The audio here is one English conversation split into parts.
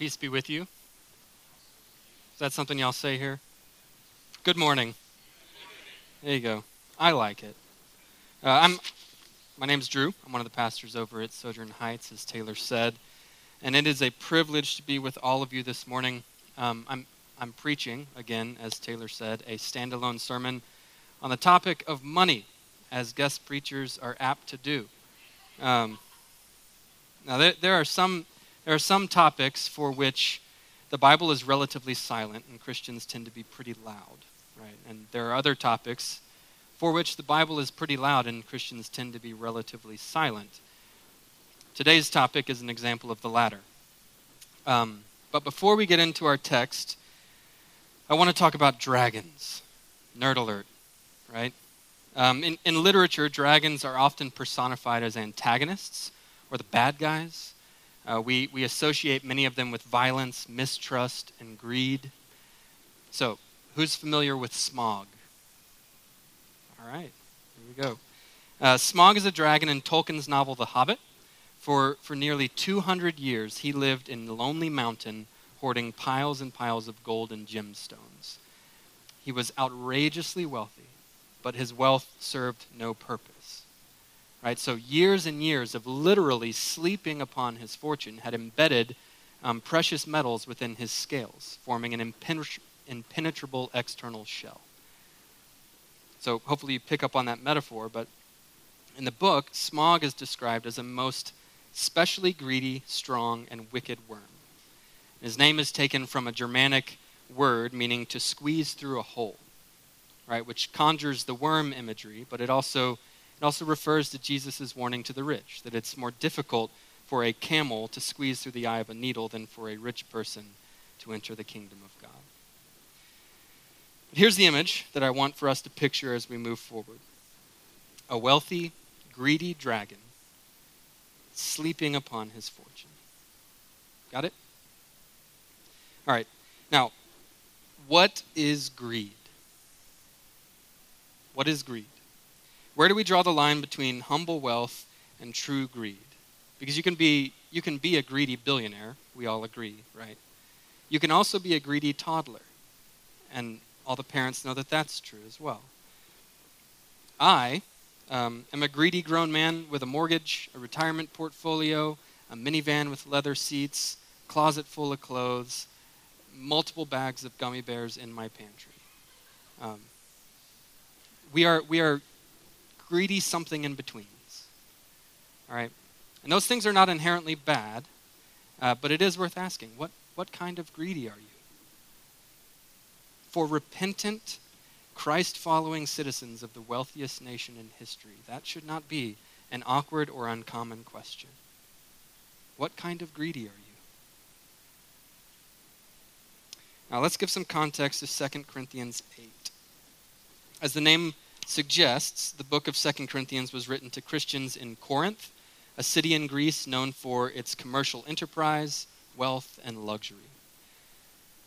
Peace be with you. Is that something y'all say here? Good morning. There you go. I like it. Uh, I'm. My name's Drew. I'm one of the pastors over at Sojourn Heights, as Taylor said, and it is a privilege to be with all of you this morning. Um, I'm I'm preaching again, as Taylor said, a standalone sermon on the topic of money, as guest preachers are apt to do. Um, now, there, there are some there are some topics for which the Bible is relatively silent, and Christians tend to be pretty loud, right? And there are other topics for which the Bible is pretty loud, and Christians tend to be relatively silent. Today's topic is an example of the latter. Um, but before we get into our text, I want to talk about dragons. Nerd alert, right? Um, in, in literature, dragons are often personified as antagonists or the bad guys. Uh, we, we associate many of them with violence, mistrust, and greed. So, who's familiar with Smaug? All right, here we go. Uh, Smaug is a dragon in Tolkien's novel The Hobbit. For, for nearly 200 years, he lived in the Lonely Mountain, hoarding piles and piles of gold and gemstones. He was outrageously wealthy, but his wealth served no purpose. Right? So years and years of literally sleeping upon his fortune had embedded um, precious metals within his scales, forming an impenetrable external shell. So hopefully you pick up on that metaphor, but in the book, Smaug is described as a most specially greedy, strong, and wicked worm. His name is taken from a Germanic word meaning to squeeze through a hole, right, which conjures the worm imagery, but it also it also refers to Jesus' warning to the rich that it's more difficult for a camel to squeeze through the eye of a needle than for a rich person to enter the kingdom of God. But here's the image that I want for us to picture as we move forward a wealthy, greedy dragon sleeping upon his fortune. Got it? All right. Now, what is greed? What is greed? Where do we draw the line between humble wealth and true greed? Because you can be you can be a greedy billionaire, we all agree, right? You can also be a greedy toddler. And all the parents know that that's true as well. I um, am a greedy grown man with a mortgage, a retirement portfolio, a minivan with leather seats, closet full of clothes, multiple bags of gummy bears in my pantry. Um, we are we are greedy something in betweens. All right? And those things are not inherently bad, uh, but it is worth asking what, what kind of greedy are you? For repentant, Christ following citizens of the wealthiest nation in history, that should not be an awkward or uncommon question. What kind of greedy are you? Now let's give some context to 2 Corinthians 8. As the name suggests, the book of Second Corinthians was written to Christians in Corinth, a city in Greece known for its commercial enterprise, wealth, and luxury.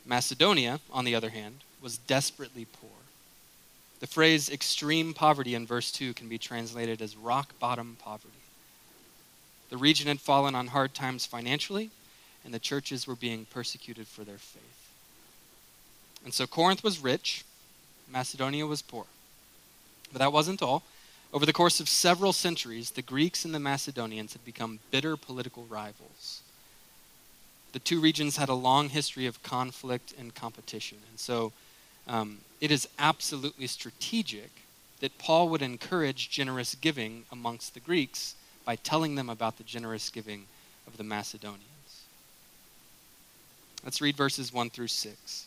Macedonia, on the other hand, was desperately poor. The phrase extreme poverty in verse 2 can be translated as rock bottom poverty. The region had fallen on hard times financially, and the churches were being persecuted for their faith. And so Corinth was rich, Macedonia was poor. But that wasn't all. Over the course of several centuries, the Greeks and the Macedonians had become bitter political rivals. The two regions had a long history of conflict and competition. And so um, it is absolutely strategic that Paul would encourage generous giving amongst the Greeks by telling them about the generous giving of the Macedonians. Let's read verses 1 through 6.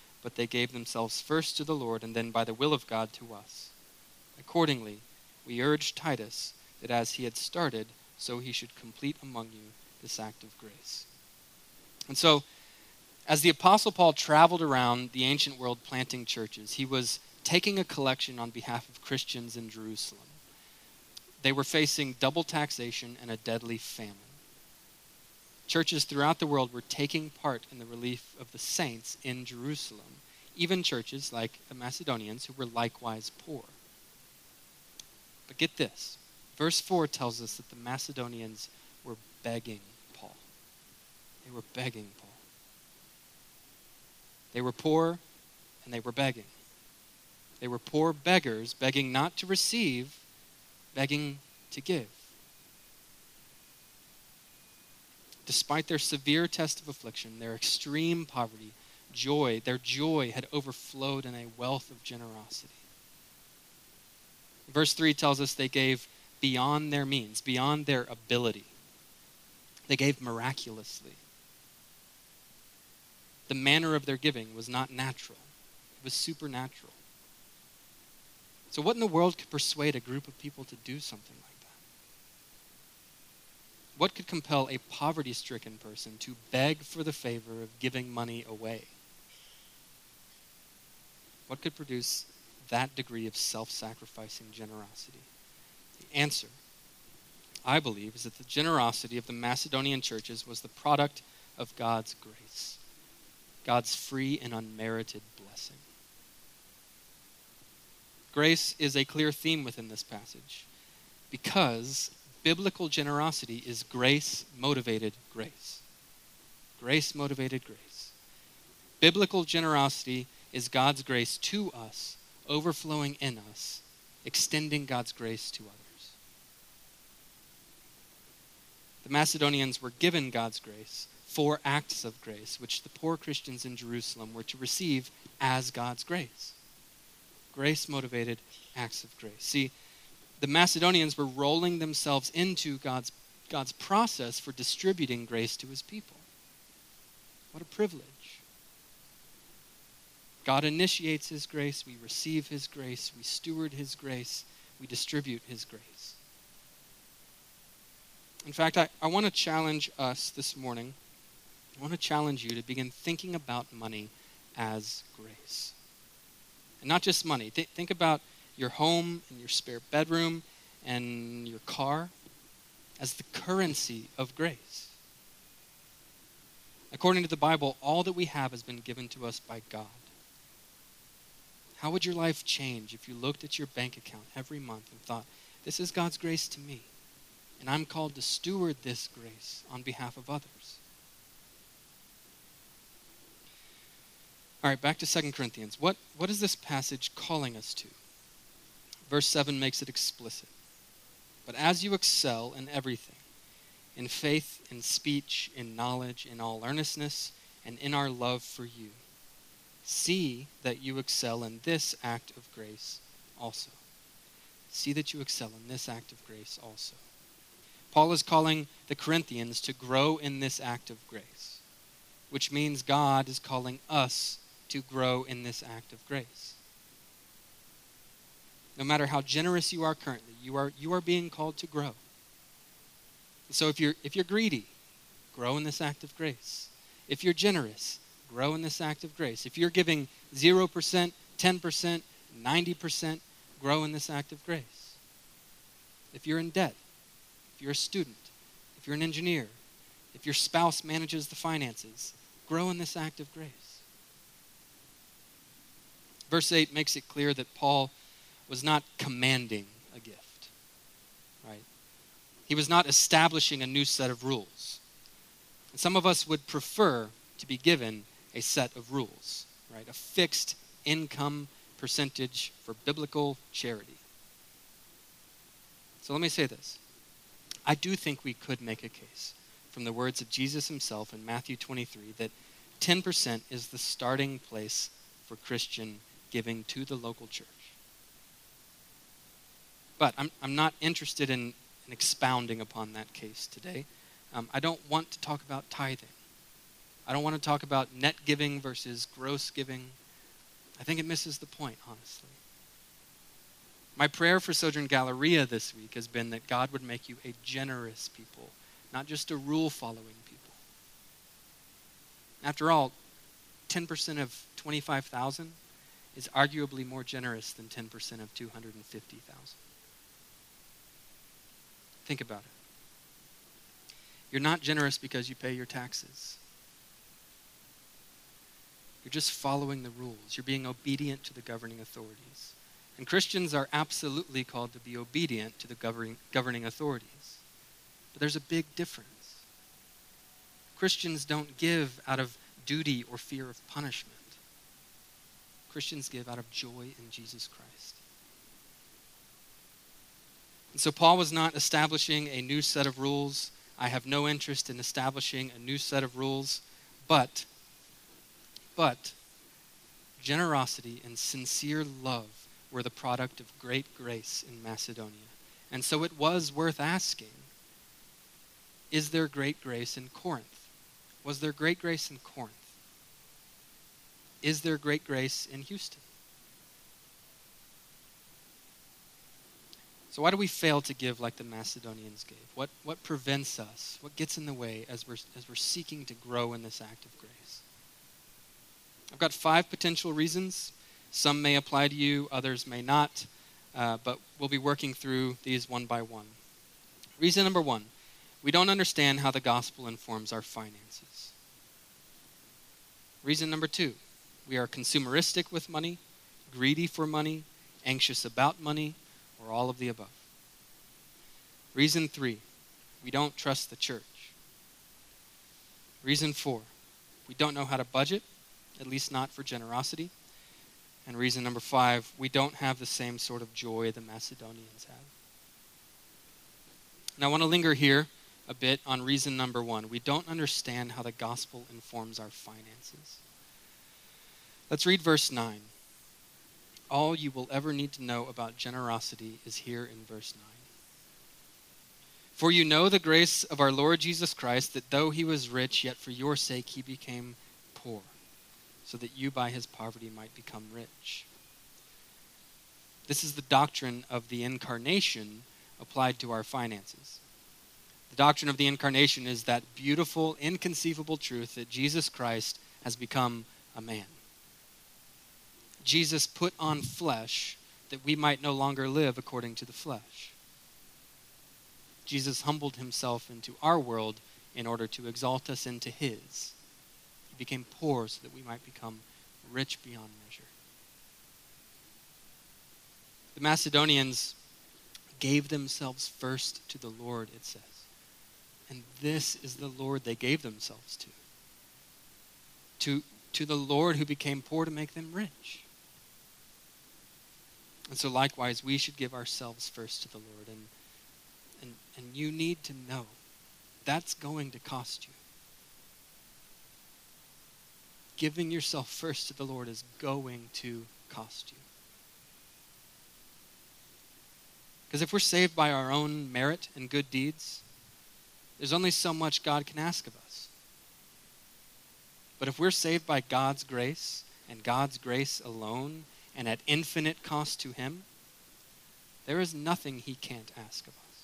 but they gave themselves first to the Lord and then by the will of God to us. Accordingly, we urge Titus that as he had started, so he should complete among you this act of grace. And so, As the Apostle Paul traveled around the ancient world planting churches, he was taking a collection on behalf of Christians in Jerusalem. They were facing double taxation and a deadly famine. Churches throughout the world were taking part in the relief of the saints in Jerusalem, even churches like the Macedonians who were likewise poor. But get this verse 4 tells us that the Macedonians were begging Paul. They were begging Paul. They were poor and they were begging. They were poor beggars, begging not to receive, begging to give. Despite their severe test of affliction, their extreme poverty, joy, their joy had overflowed in a wealth of generosity. Verse 3 tells us they gave beyond their means, beyond their ability. They gave miraculously. The manner of their giving was not natural, it was supernatural. So, what in the world could persuade a group of people to do something like that? What could compel a poverty stricken person to beg for the favor of giving money away? What could produce that degree of self sacrificing generosity? The answer, I believe, is that the generosity of the Macedonian churches was the product of God's grace, God's free and unmerited blessing. Grace is a clear theme within this passage because biblical generosity is grace motivated grace. Grace motivated grace. Biblical generosity is God's grace to us, overflowing in us, extending God's grace to others. The Macedonians were given God's grace, four acts of grace, which the poor Christians in Jerusalem were to receive as God's grace grace motivated acts of grace. See, the Macedonians were rolling themselves into God's, God's process for distributing grace to his people. What a privilege. God initiates his grace, we receive his grace, we steward his grace, we distribute his grace. In fact, I, I want to challenge us this morning. I want to challenge you to begin thinking about money as grace. And not just money. Th- think about your home and your spare bedroom and your car as the currency of grace. According to the Bible, all that we have has been given to us by God. How would your life change if you looked at your bank account every month and thought, this is God's grace to me, and I'm called to steward this grace on behalf of others? All right, back to 2 Corinthians. What, what is this passage calling us to? Verse 7 makes it explicit. But as you excel in everything, in faith, in speech, in knowledge, in all earnestness, and in our love for you, see that you excel in this act of grace also. See that you excel in this act of grace also. Paul is calling the Corinthians to grow in this act of grace, which means God is calling us to grow in this act of grace. No matter how generous you are currently, you are, you are being called to grow. So if you're, if you're greedy, grow in this act of grace. If you're generous, grow in this act of grace. If you're giving 0%, 10%, 90%, grow in this act of grace. If you're in debt, if you're a student, if you're an engineer, if your spouse manages the finances, grow in this act of grace. Verse 8 makes it clear that Paul was not commanding a gift, right? He was not establishing a new set of rules. And some of us would prefer to be given a set of rules, right? A fixed income percentage for biblical charity. So let me say this. I do think we could make a case from the words of Jesus himself in Matthew 23 that 10% is the starting place for Christian giving to the local church. But I'm, I'm not interested in, in expounding upon that case today. Um, I don't want to talk about tithing. I don't want to talk about net giving versus gross giving. I think it misses the point, honestly. My prayer for Sojourn Galleria this week has been that God would make you a generous people, not just a rule following people. After all, 10% of 25,000 is arguably more generous than 10% of 250,000. Think about it. You're not generous because you pay your taxes. You're just following the rules. You're being obedient to the governing authorities. And Christians are absolutely called to be obedient to the governing, governing authorities. But there's a big difference. Christians don't give out of duty or fear of punishment. Christians give out of joy in Jesus Christ. And so Paul was not establishing a new set of rules. I have no interest in establishing a new set of rules, but but generosity and sincere love were the product of great grace in Macedonia. And so it was worth asking Is there great grace in Corinth? Was there great grace in Corinth? Is there great grace in Houston? So, why do we fail to give like the Macedonians gave? What, what prevents us? What gets in the way as we're, as we're seeking to grow in this act of grace? I've got five potential reasons. Some may apply to you, others may not, uh, but we'll be working through these one by one. Reason number one we don't understand how the gospel informs our finances. Reason number two we are consumeristic with money, greedy for money, anxious about money, or all of the above. Reason three we don't trust the church. Reason four we don't know how to budget at least not for generosity. And reason number five, we don't have the same sort of joy the Macedonians have. Now, I want to linger here a bit on reason number one. We don't understand how the gospel informs our finances. Let's read verse 9. All you will ever need to know about generosity is here in verse 9. For you know the grace of our Lord Jesus Christ, that though he was rich, yet for your sake he became poor so that you by his poverty might become rich. This is the doctrine of the incarnation applied to our finances. The doctrine of the incarnation is that beautiful, inconceivable truth that Jesus Christ has become a man. Jesus put on flesh that we might no longer live according to the flesh. Jesus humbled himself into our world in order to exalt us into his He became poor so that we might become rich beyond measure. The Macedonians gave themselves first to the Lord, it says. And this is the Lord they gave themselves to. To, to the Lord who became poor to make them rich. And so, likewise, we should give ourselves first to the Lord. And, and, and you need to know that's going to cost you giving yourself first to the Lord is going to cost you. Because if we're saved by our own merit and good deeds, there's only so much God can ask of us. But if we're saved by God's grace and God's grace alone and at infinite cost to Him, there is nothing He can't ask of us.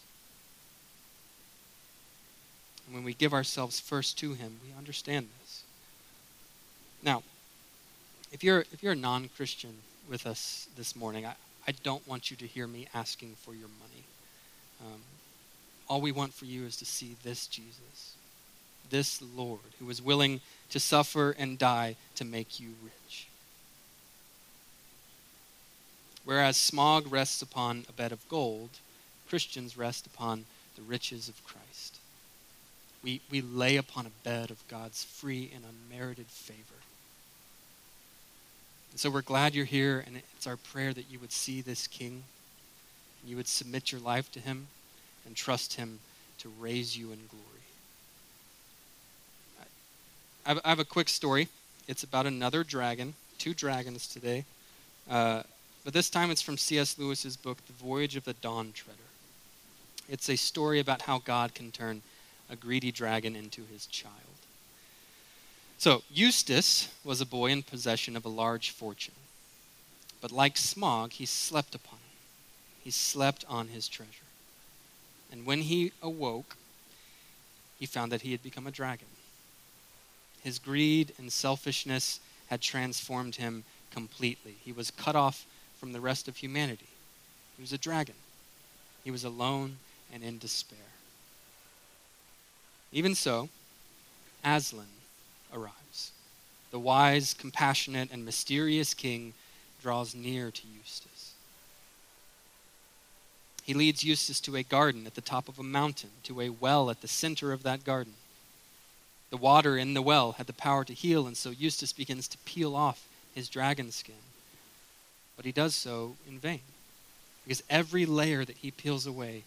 And when we give ourselves first to Him, we understand this. Now, if you're if you're a non-Christian with us this morning, I, I don't want you to hear me asking for your money. Um, all we want for you is to see this Jesus, this Lord, who was willing to suffer and die to make you rich. Whereas Smaug rests upon a bed of gold, Christians rest upon the riches of Christ. We, we lay upon a bed of God's free and unmerited favor. And so we're glad you're here, and it's our prayer that you would see this King, and you would submit your life to him and trust him to raise you in glory. I have a quick story. It's about another dragon, two dragons today. Uh, but this time it's from C.S. Lewis's book, The Voyage of the Dawn Treader. It's a story about how God can turn a greedy dragon into his child. So, Eustace was a boy in possession of a large fortune. But like Smaug, he slept upon it. He slept on his treasure. And when he awoke, he found that he had become a dragon. His greed and selfishness had transformed him completely. He was cut off from the rest of humanity. He was a dragon. He was alone and in despair. Even so, Aslan arrives. The wise, compassionate, and mysterious king draws near to Eustace. He leads Eustace to a garden at the top of a mountain, to a well at the center of that garden. The water in the well had the power to heal, and so Eustace begins to peel off his dragon skin. But he does so in vain, because every layer that he peels away,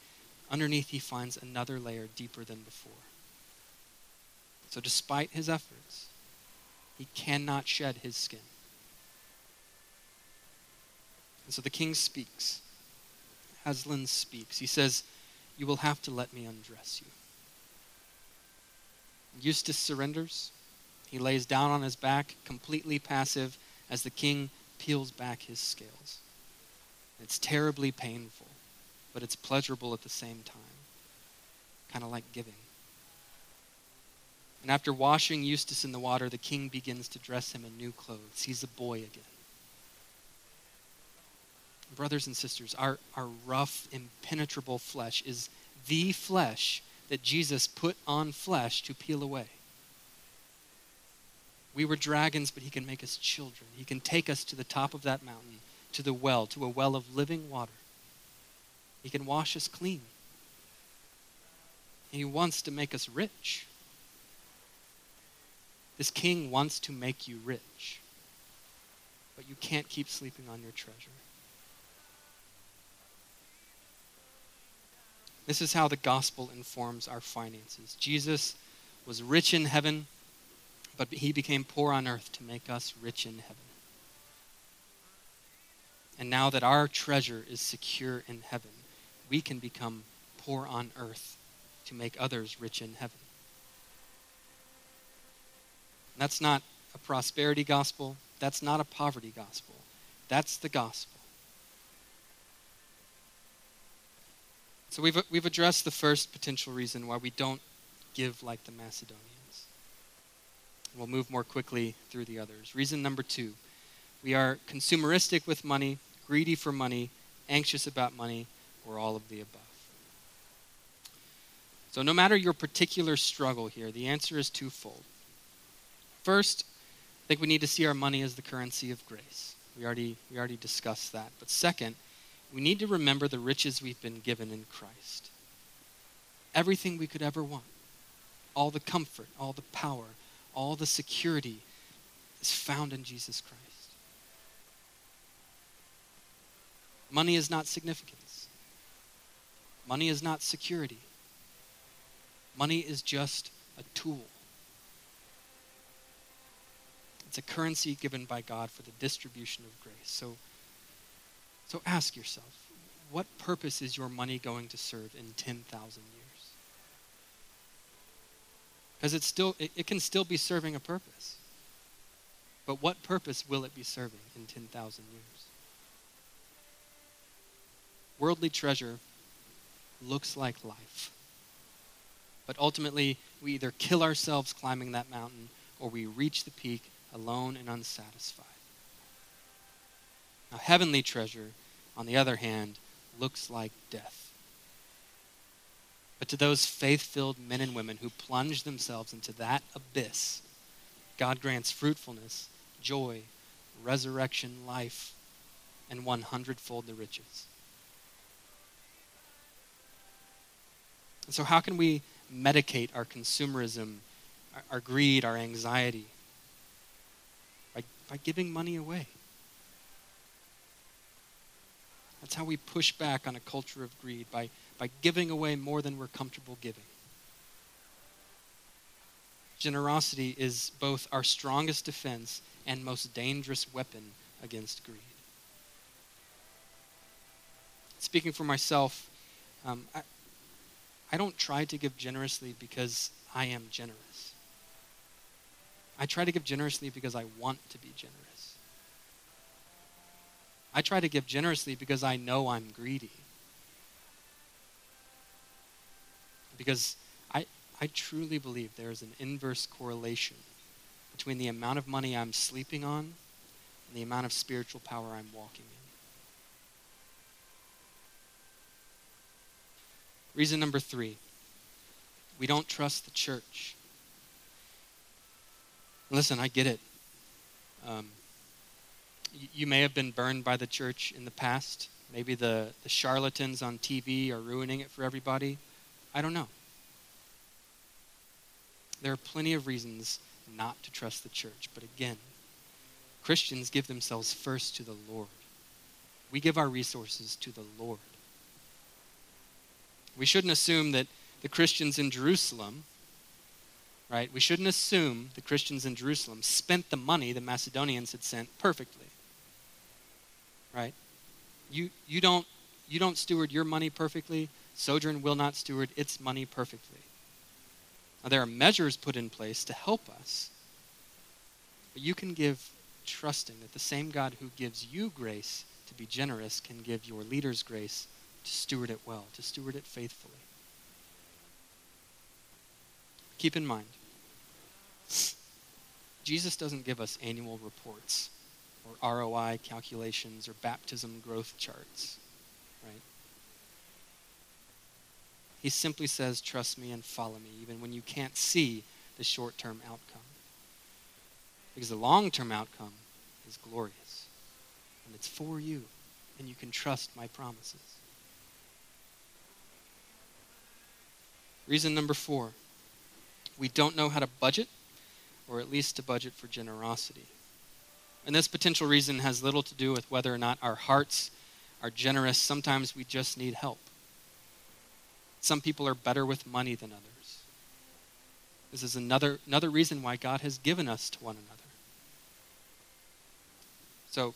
underneath he finds another layer deeper than before. So, despite his efforts, he cannot shed his skin. And so the king speaks. Aslan speaks. He says, You will have to let me undress you. Eustace surrenders. He lays down on his back, completely passive, as the king peels back his scales. It's terribly painful, but it's pleasurable at the same time. Kind of like giving. And after washing Eustace in the water, the king begins to dress him in new clothes. He's a boy again. Brothers and sisters, our, our rough, impenetrable flesh is the flesh that Jesus put on flesh to peel away. We were dragons, but he can make us children. He can take us to the top of that mountain, to the well, to a well of living water. He can wash us clean. He wants to make us rich. This king wants to make you rich, but you can't keep sleeping on your treasure. This is how the gospel informs our finances. Jesus was rich in heaven, but he became poor on earth to make us rich in heaven. And now that our treasure is secure in heaven, we can become poor on earth to make others rich in heaven. That's not a prosperity gospel. That's not a poverty gospel. That's the gospel. So we've, we've addressed the first potential reason why we don't give like the Macedonians. We'll move more quickly through the others. Reason number two we are consumeristic with money, greedy for money, anxious about money, or all of the above. So, no matter your particular struggle here, the answer is twofold. First, I think we need to see our money as the currency of grace. We already, we already discussed that. But second, we need to remember the riches we've been given in Christ. Everything we could ever want, all the comfort, all the power, all the security is found in Jesus Christ. Money is not significance. Money is not security. Money is just a tool. It's a currency given by God for the distribution of grace. So so ask yourself, what purpose is your money going to serve in 10,000 years? Because it's still, it, it can still be serving a purpose. But what purpose will it be serving in 10,000 years? Worldly treasure looks like life. But ultimately, we either kill ourselves climbing that mountain or we reach the peak alone and unsatisfied. Now, heavenly treasure, on the other hand, looks like death. But to those faith filled men and women who plunge themselves into that abyss, God grants fruitfulness, joy, resurrection, life, and one hundredfold the riches. And so, how can we medicate our consumerism, our, our greed, our anxiety? By, by giving money away. That's how we push back on a culture of greed, by, by giving away more than we're comfortable giving. Generosity is both our strongest defense and most dangerous weapon against greed. Speaking for myself, um, I, I don't try to give generously because I am generous. I try to give generously because I want to be generous. I try to give generously because I know I'm greedy. Because I, I truly believe there is an inverse correlation between the amount of money I'm sleeping on and the amount of spiritual power I'm walking in. Reason number three we don't trust the church. Listen, I get it. Um, you may have been burned by the church in the past. Maybe the, the charlatans on TV are ruining it for everybody. I don't know. There are plenty of reasons not to trust the church. But again, Christians give themselves first to the Lord. We give our resources to the Lord. We shouldn't assume that the Christians in Jerusalem, right, we shouldn't assume the Christians in Jerusalem spent the money the Macedonians had sent perfectly. Right? You, you, don't, you don't steward your money perfectly. Sojourn will not steward its money perfectly. Now, there are measures put in place to help us, but you can give trusting that the same God who gives you grace to be generous can give your leaders grace to steward it well, to steward it faithfully. Keep in mind, Jesus doesn't give us annual reports or ROI calculations or baptism growth charts, right? He simply says, Trust me and follow me, even when you can't see the short term outcome. Because the long term outcome is glorious, and it's for you, and you can trust my promises. Reason number four we don't know how to budget, or at least to budget for generosity. And this potential reason has little to do with whether or not our hearts are generous. Sometimes we just need help. Some people are better with money than others. This is another, another reason why God has given us to one another. So,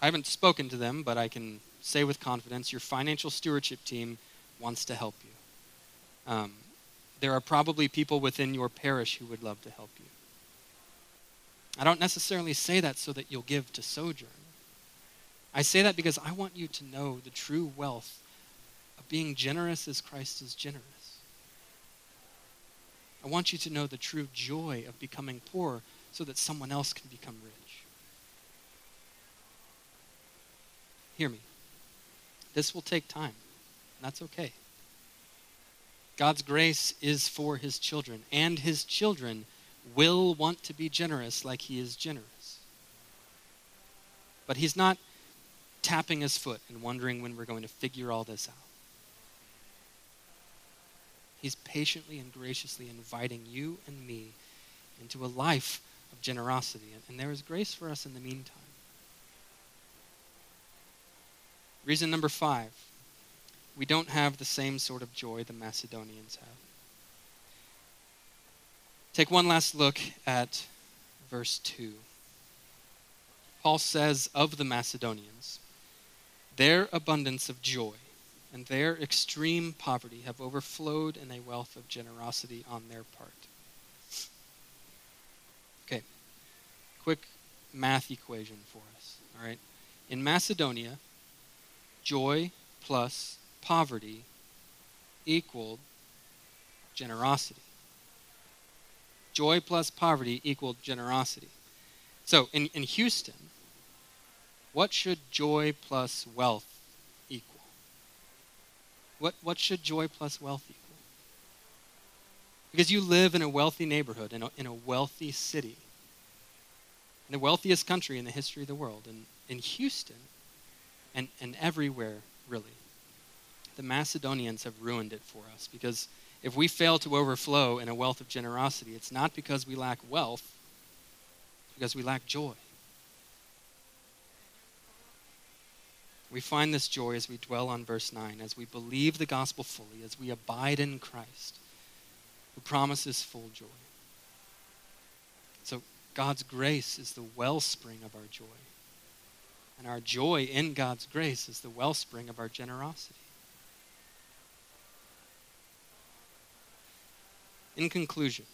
I haven't spoken to them, but I can say with confidence your financial stewardship team wants to help you. Um, there are probably people within your parish who would love to help you. I don't necessarily say that so that you'll give to Sojourn. I say that because I want you to know the true wealth being generous as Christ is generous. I want you to know the true joy of becoming poor so that someone else can become rich. Hear me. This will take time. and That's okay. God's grace is for his children, and his children will want to be generous like he is generous. But he's not tapping his foot and wondering when we're going to figure all this out. He's patiently and graciously inviting you and me into a life of generosity. And there is grace for us in the meantime. Reason number five we don't have the same sort of joy the Macedonians have. Take one last look at verse 2. Paul says of the Macedonians, their abundance of joy and their extreme poverty have overflowed in a wealth of generosity on their part. Okay, quick math equation for us. All right. In Macedonia, joy plus poverty equaled generosity. Joy plus poverty equaled generosity. So in, in Houston, what should joy plus wealth? What, what should joy plus wealth equal? Because you live in a wealthy neighborhood, in a, in a wealthy city, in the wealthiest country in the history of the world, and in Houston, and, and everywhere, really. The Macedonians have ruined it for us because if we fail to overflow in a wealth of generosity, it's not because we lack wealth, because we lack joy. We find this joy as we dwell on verse 9, as we believe the gospel fully, as we abide in Christ, who promises full joy. So, God's grace is the wellspring of our joy. And our joy in God's grace is the wellspring of our generosity. In conclusion,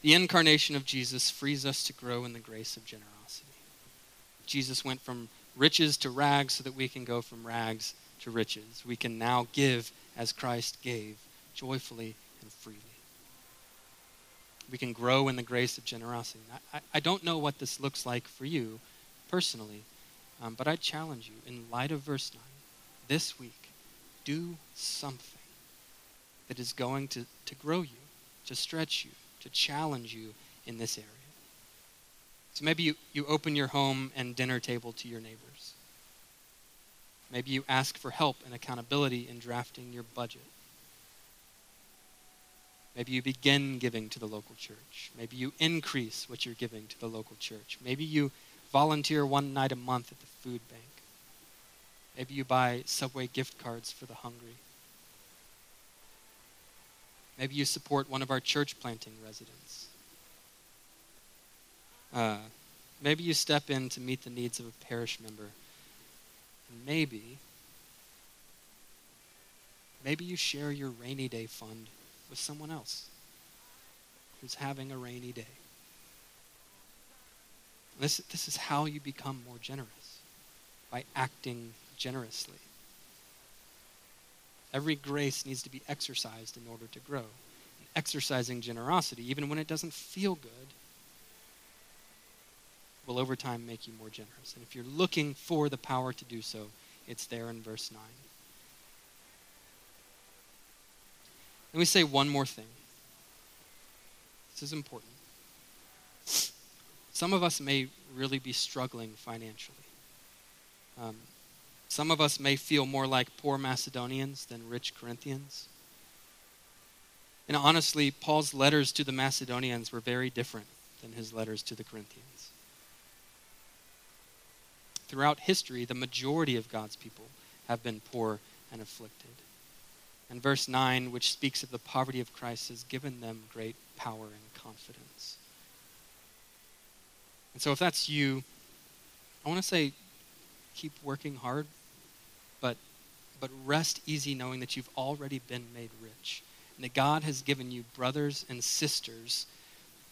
the incarnation of Jesus frees us to grow in the grace of generosity. Jesus went from riches to rags so that we can go from rags to riches. We can now give as Christ gave, joyfully and freely. we can grow in the grace of generosity. I, I don't know what this looks like for you personally, um, but I challenge you, in light of verse 9, this week, do something that is going to, to grow you, to stretch you, to challenge you in this area. So maybe you, you open your home and dinner table to your neighbors. Maybe you ask for help and accountability in drafting your budget. Maybe you begin giving to the local church. Maybe you increase what you're giving to the local church. Maybe you volunteer one night a month at the food bank. Maybe you buy Subway gift cards for the hungry. Maybe you support one of our church planting residents. Uh, maybe you step in to meet the needs of a parish member. And maybe, maybe you share your rainy day fund with someone else who's having a rainy day. This, this is how you become more generous by acting generously. Every grace needs to be exercised in order to grow. exercising generosity, even when it doesn't feel good, will over time make you more generous. And if you're looking for the power to do so, it's there in verse 9. Let me say one more thing. This is important. Some of us may really be struggling financially. Um, some of us may feel more like poor Macedonians than rich Corinthians. And honestly, Paul's letters to the Macedonians were very different than his letters to the Corinthians. Throughout history, the majority of God's people have been poor and afflicted. And verse 9, which speaks of the poverty of Christ, has given them great power and confidence. And so, if that's you, I want to say keep working hard, but, but rest easy knowing that you've already been made rich. And that God has given you brothers and sisters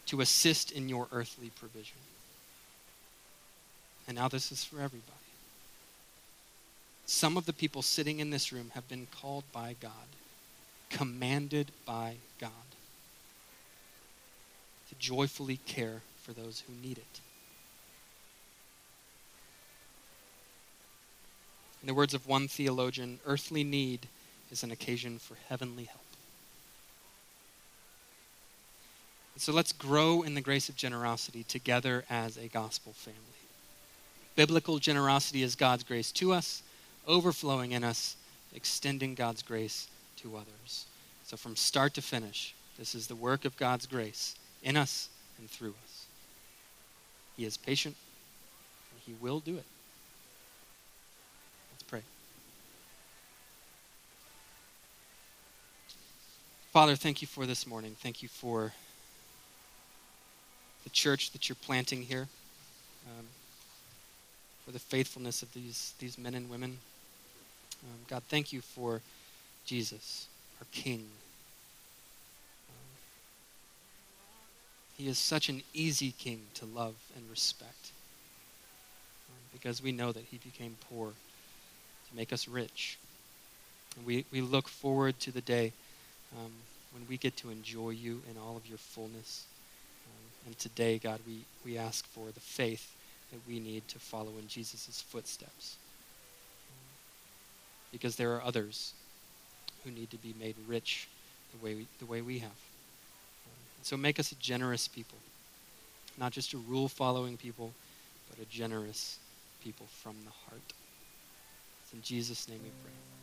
to assist in your earthly provision. And now this is for everybody. Some of the people sitting in this room have been called by God, commanded by God, to joyfully care for those who need it. In the words of one theologian, earthly need is an occasion for heavenly help. And so let's grow in the grace of generosity together as a gospel family. Biblical generosity is God's grace to us overflowing in us, extending God's grace to others. So, from start to finish, this is the work of God's grace in us and through us. He is patient, and He will do it. Let's pray. Father, thank you for this morning. Thank you for the church that you're planting here, um, for the faithfulness of these, these men and women. Um, God, thank you for Jesus, our King. Um, he is such an easy King to love and respect um, because we know that he became poor to make us rich. And we, we look forward to the day um, when we get to enjoy you in all of your fullness. Um, and today, God, we, we ask for the faith that we need to follow in Jesus' footsteps because there are others who need to be made rich the way we, the way we have. so make us a generous people, not just a rule following people, but a generous people from the heart. It's in Jesus' name we pray.